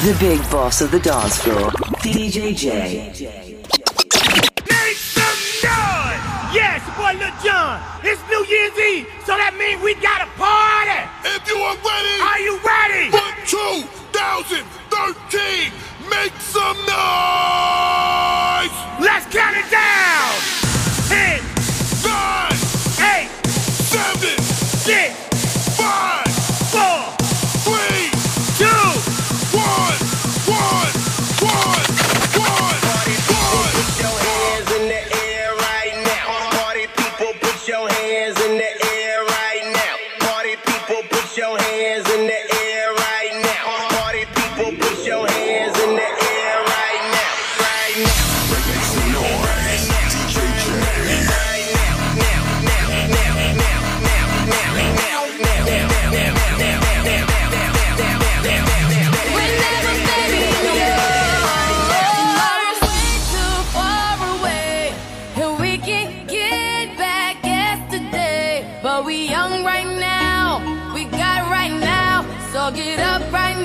The big boss of the dance floor, DJ Jay. Make some noise! Yes, yeah, boy Lil Jon. It's New Year's Eve, so that means we got a party. If you are ready, are you ready? One, two, thousand, thirteen. Make some noise! Let's count it down.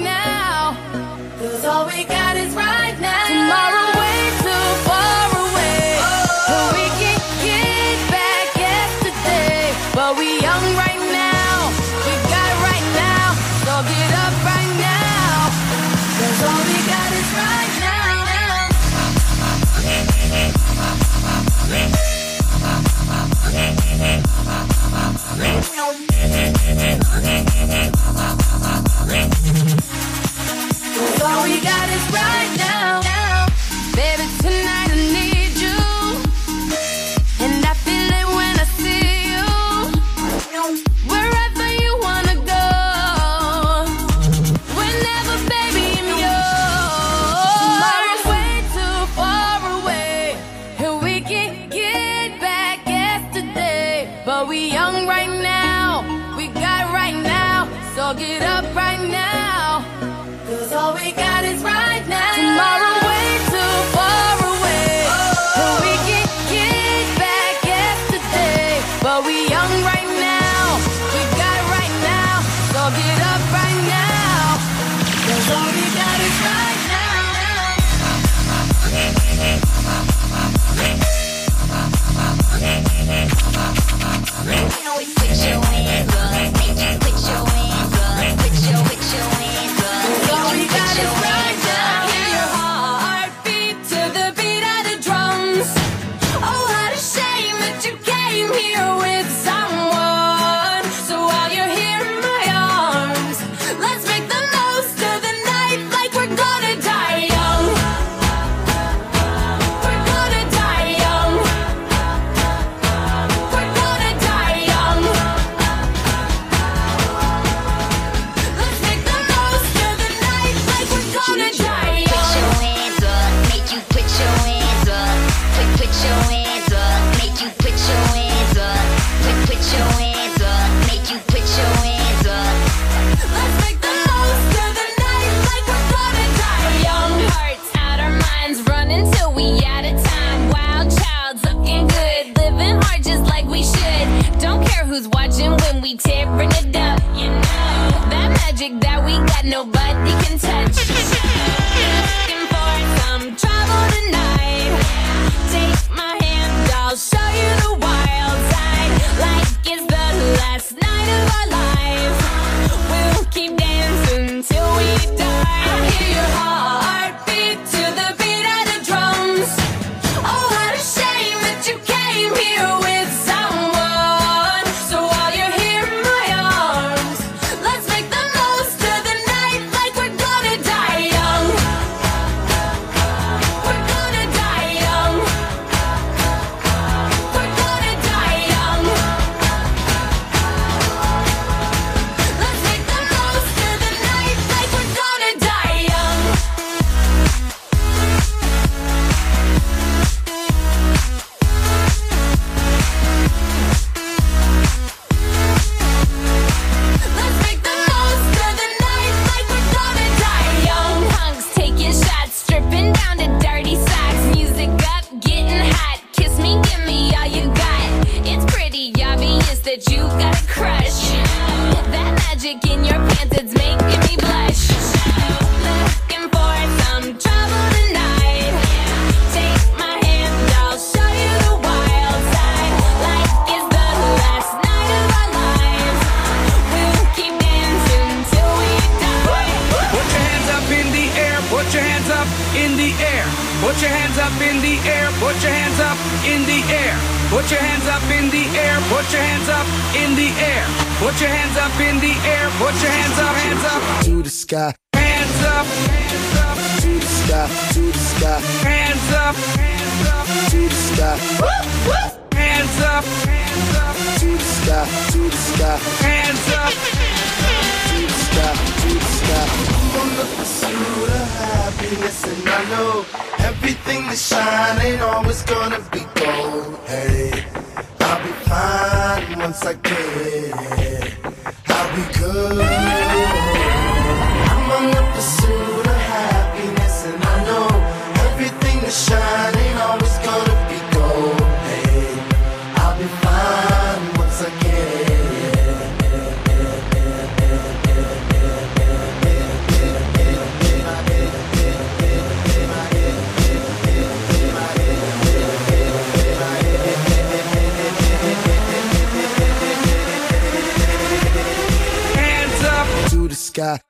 now. Cause all we got is right. Put your hands up in the air. Put your hands up in the air. Put your hands up in the air. Put your hands up in the air. Put your hands up in the air. Put your hands up, hands up to the sky. Hands up, hands up to the sky, to the sky. Hands up, hands up to the sky. Hands up, hands up to the sky, to the sky. Hands up sky, to the sky. I'm on the pursuit of happiness, and I know everything that shine ain't always gonna be gold. Hey, I'll be fine once I get it. I'll be good. I'm on the pursuit of happiness, and I know everything that shine up,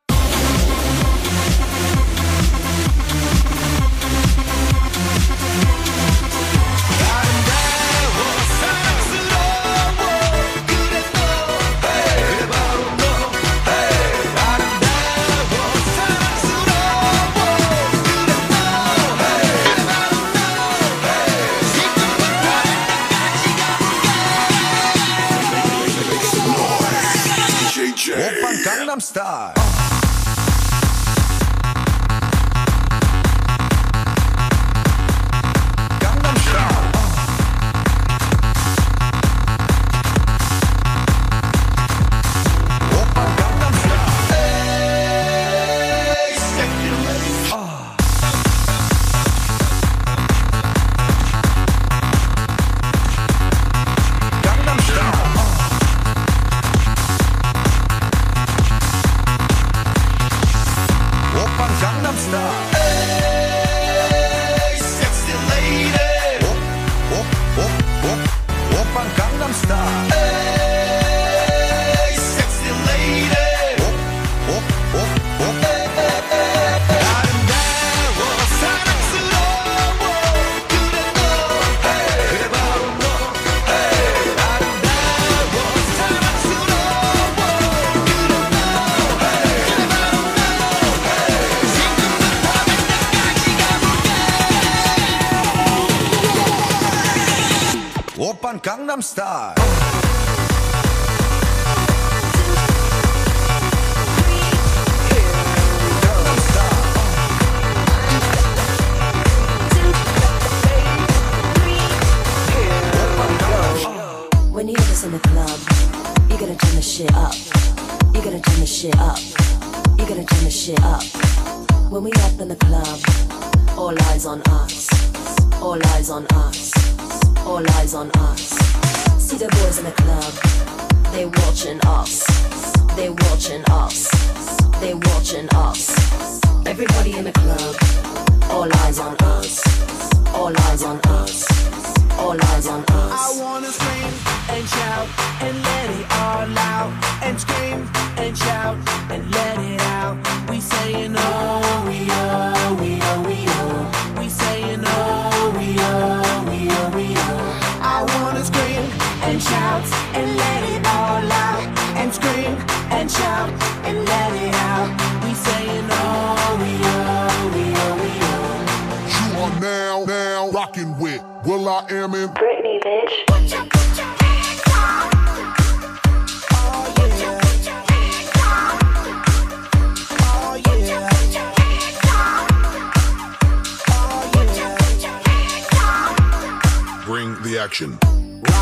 Gangnam Style. When you have this in the club, you gotta turn the shit up. You gotta turn the shit up. You gotta turn the shit up. When we up in the club, all eyes on us. All eyes on us. All eyes on us. See the boys in the club, they watching us. They watching us. They watching us. Everybody in the club, all eyes on us. All eyes on us. All eyes on us. I wanna scream and shout and let it all out and scream and shout and let it out. We saying oh we oh we oh we oh. We saying oh we oh and shout and let it all out and scream and shout and let it out. We saying oh we oh we oh we oh. You are now, now rocking with will.i.am in Britney, bitch. Bring the action.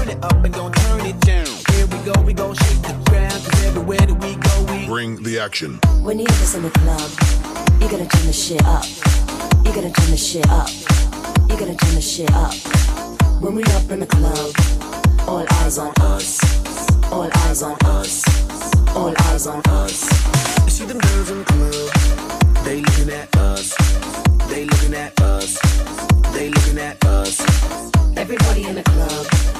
turn it up and gon' turn it down. Here we go, we gon' shake the ground. Cause everywhere that we go, we bring the action. When you're this in the club, you gotta turn the shit up. You gotta turn the shit up. You gotta turn the shit up. When we up in the club, all eyes on us. All eyes on us. All eyes on us. You see them girls in the club. They looking at us. They looking at us. They looking at us. Everybody in the club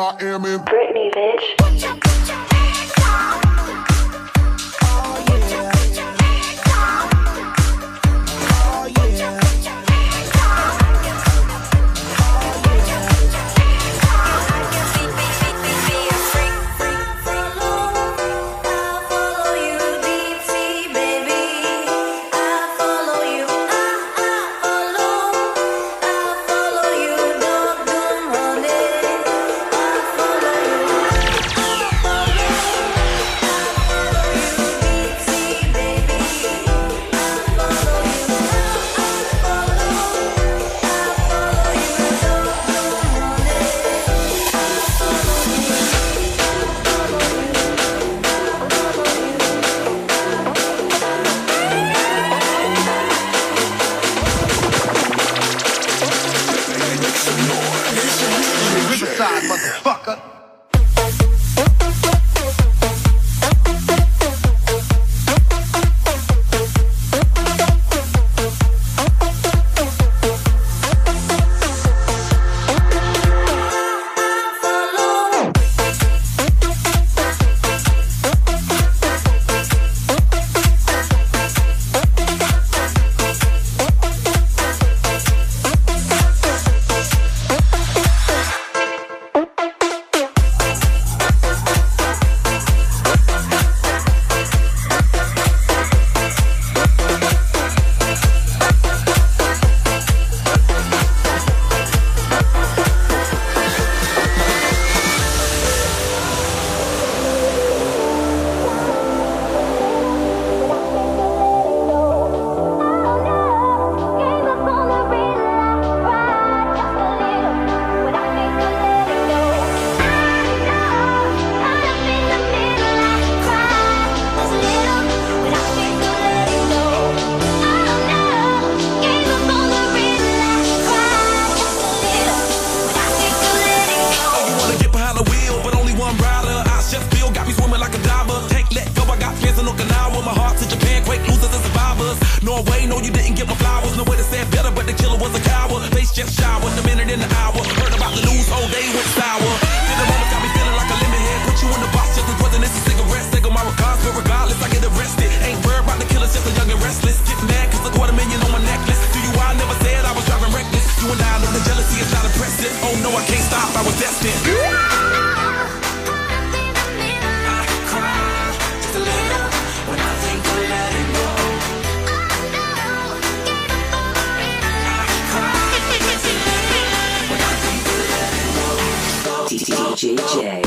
I am in Britney, bitch. know you didn't get my flowers. No way to say better, but the killer was a coward. Face just showered, the minute in the hour. Heard about the news, all day went sour. DJ.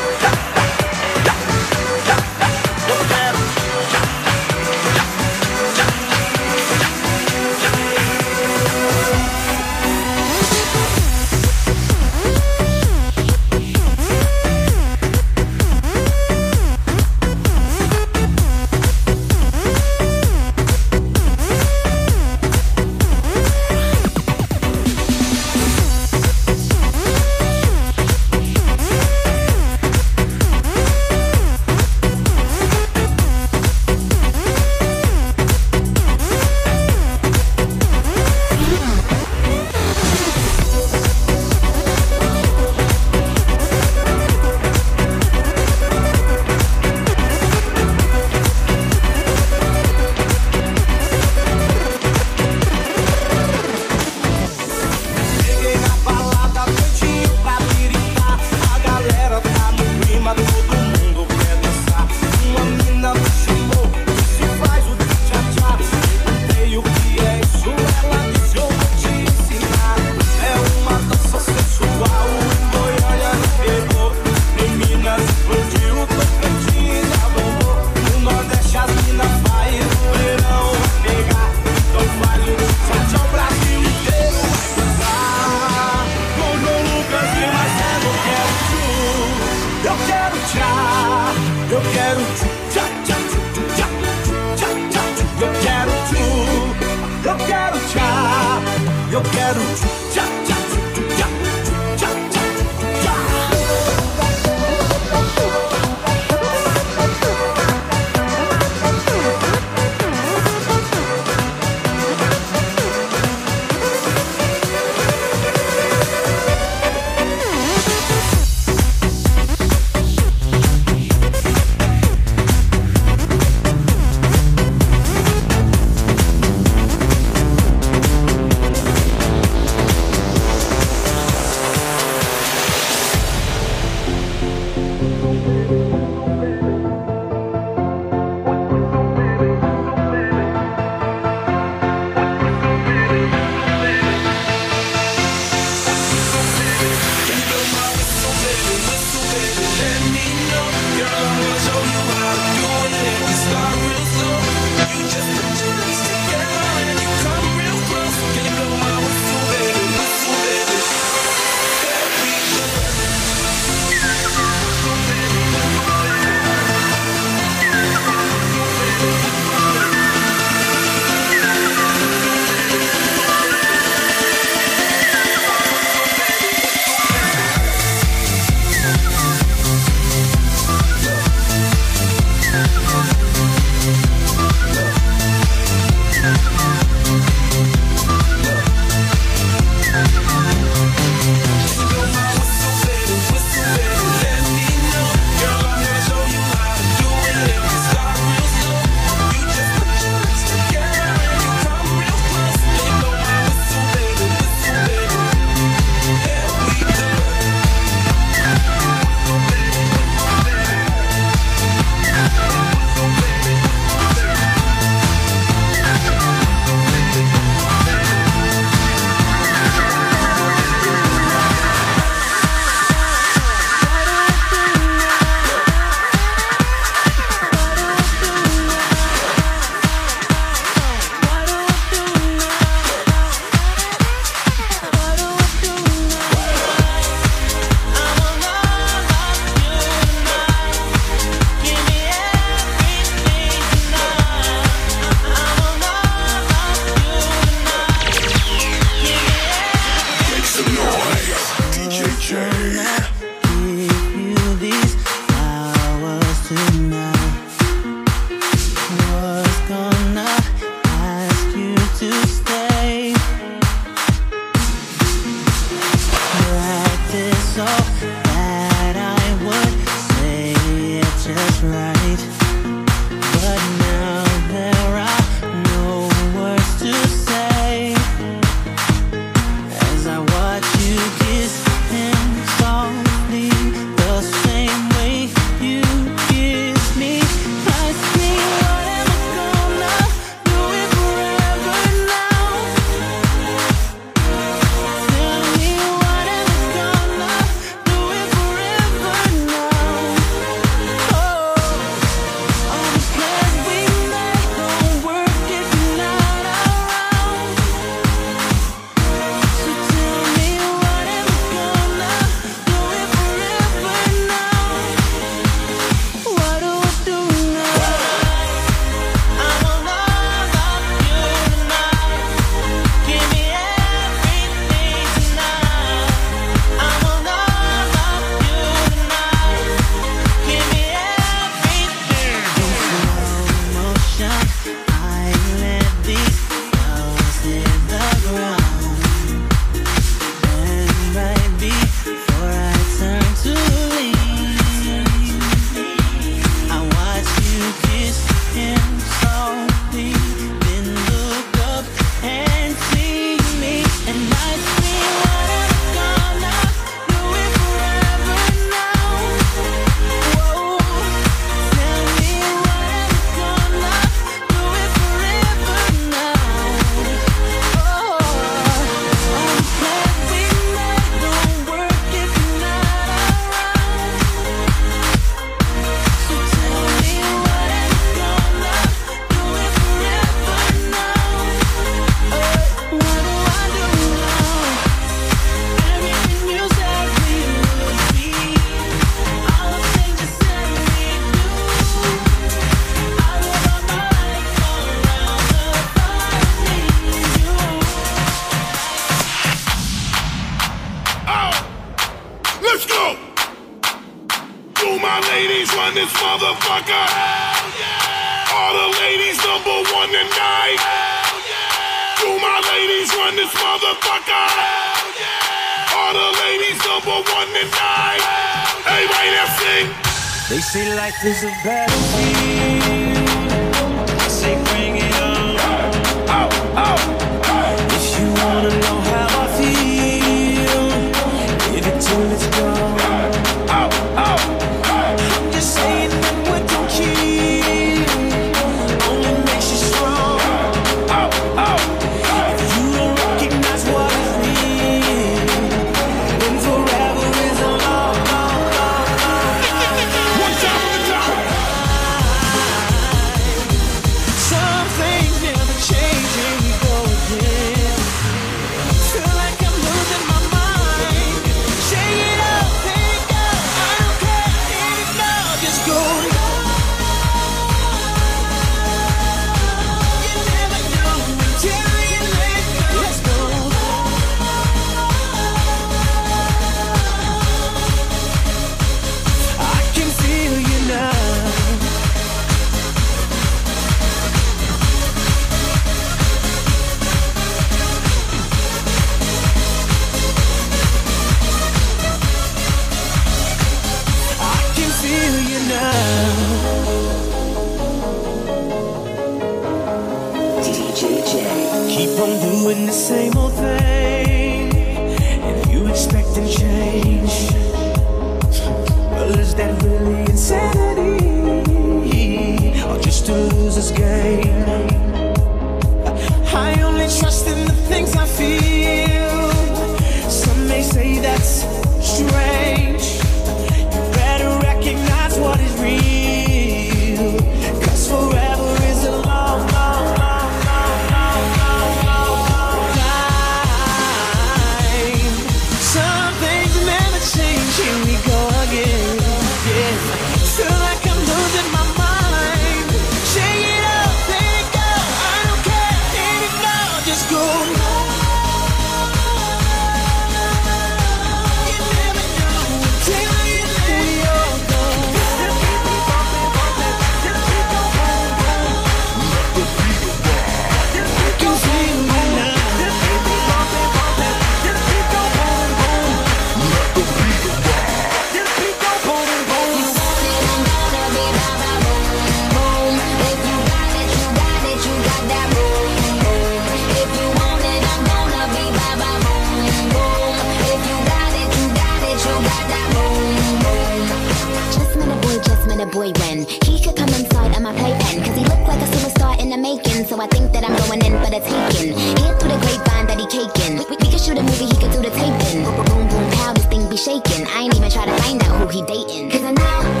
boy when he could come inside of my playpen. Cause he looked like a superstar in the making. So I think that I'm going in for the taking. Hear through the grapevine that he caking. We, we, could shoot a movie, he could do the taping. Boom, boom, boom, pow, this thing be shaking. I ain't even try to find out who he dating. Cause I know.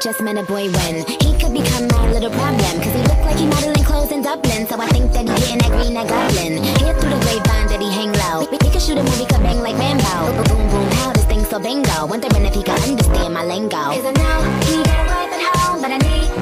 just met a boy when He could become my little problem. Cause he looked like he modeling clothes in Dublin So I think that he getting that green, that goblin. Here through the grapevine that he hang low. We, could shoot a movie, could bang like Rambo. Boom, boom, boom, how this thing so bingo? Wondering if he could understand my lingo. Cause I know he got a wife at home But I need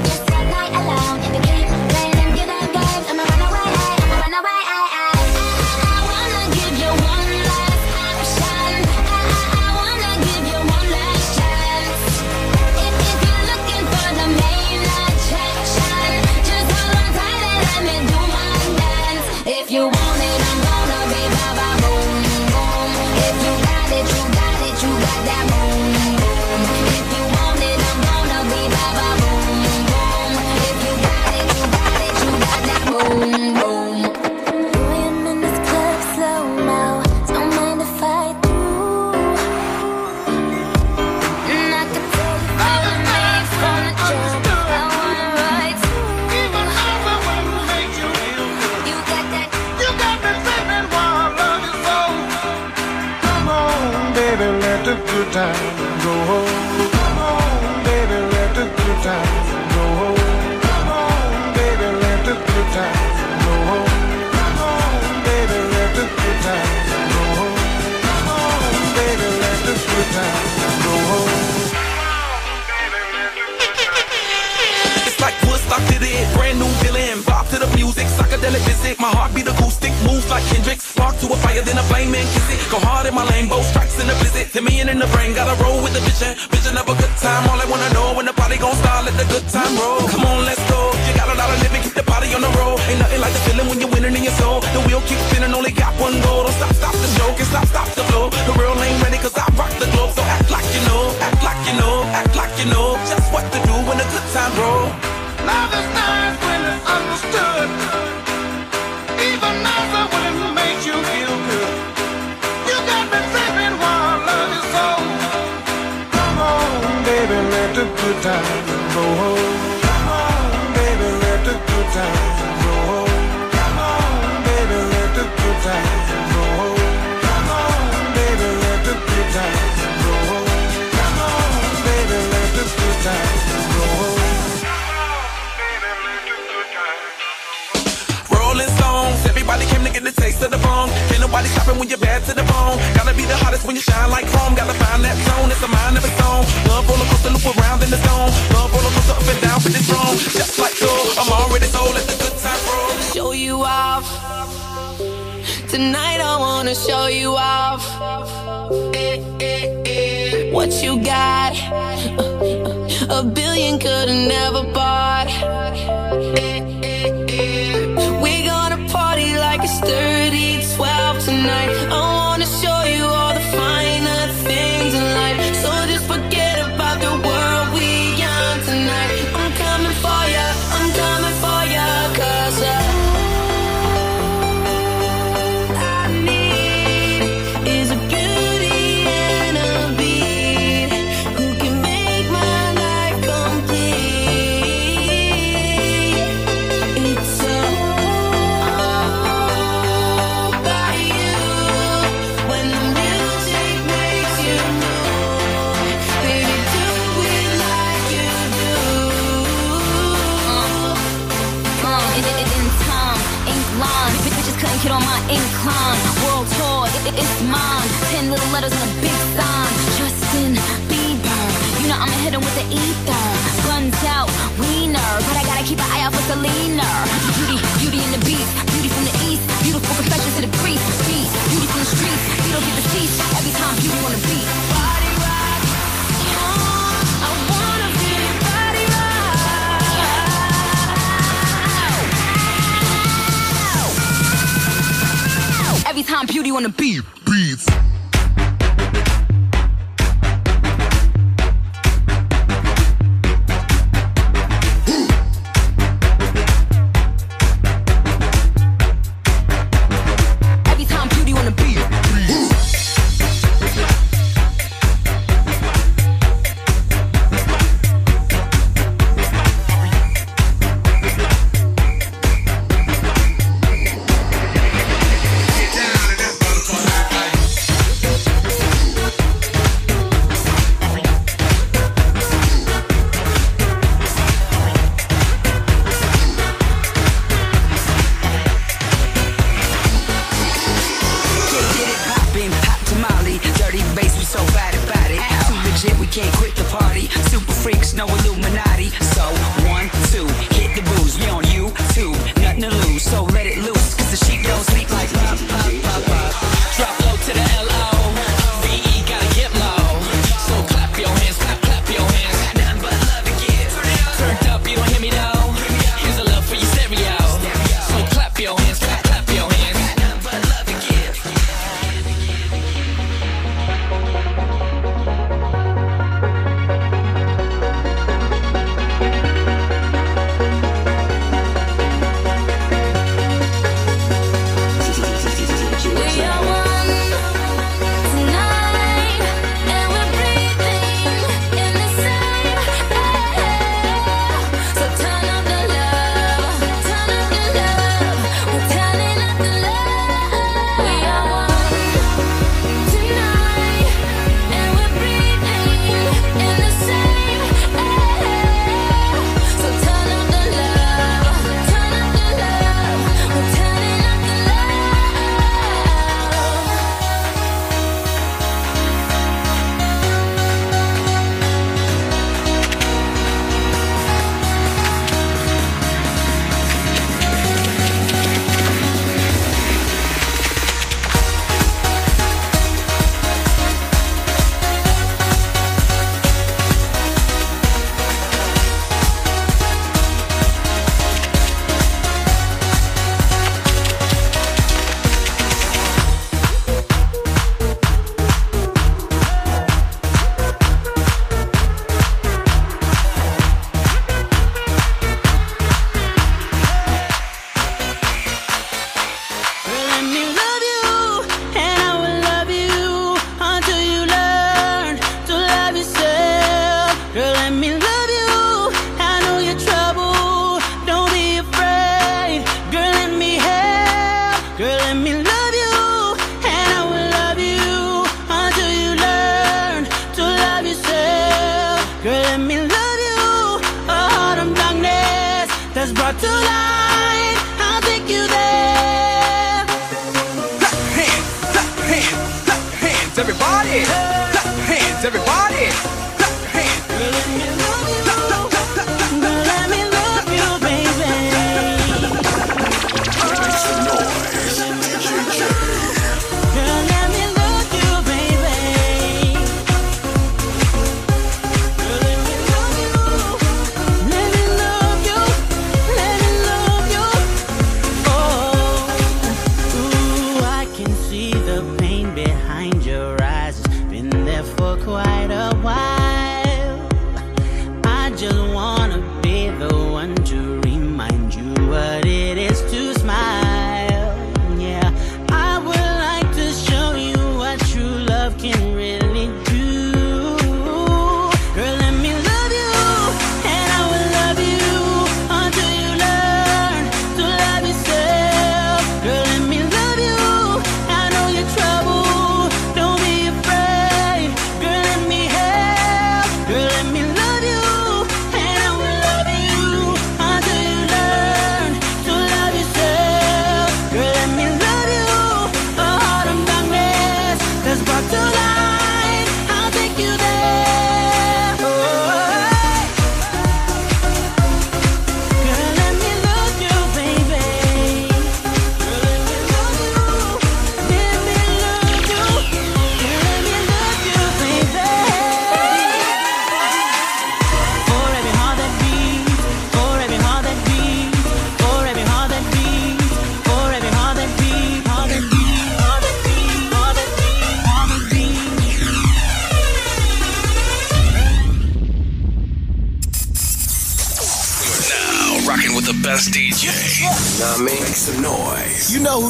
get a taste of the bong. Can't nobody stop it when you're bad to the bone. Gotta be the hottest when you shine like chrome. Gotta find that zone, it's a mind of its own. Love roller coaster, loop around in the zone. Love roller coaster up and down for this throne. Just like so, I'm already sold Let the good time roll. Show you off. Tonight I wanna show you off. Eh, eh, eh. What you got? A billion could've never bought. wanna be.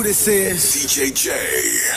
This is. DJ Jay.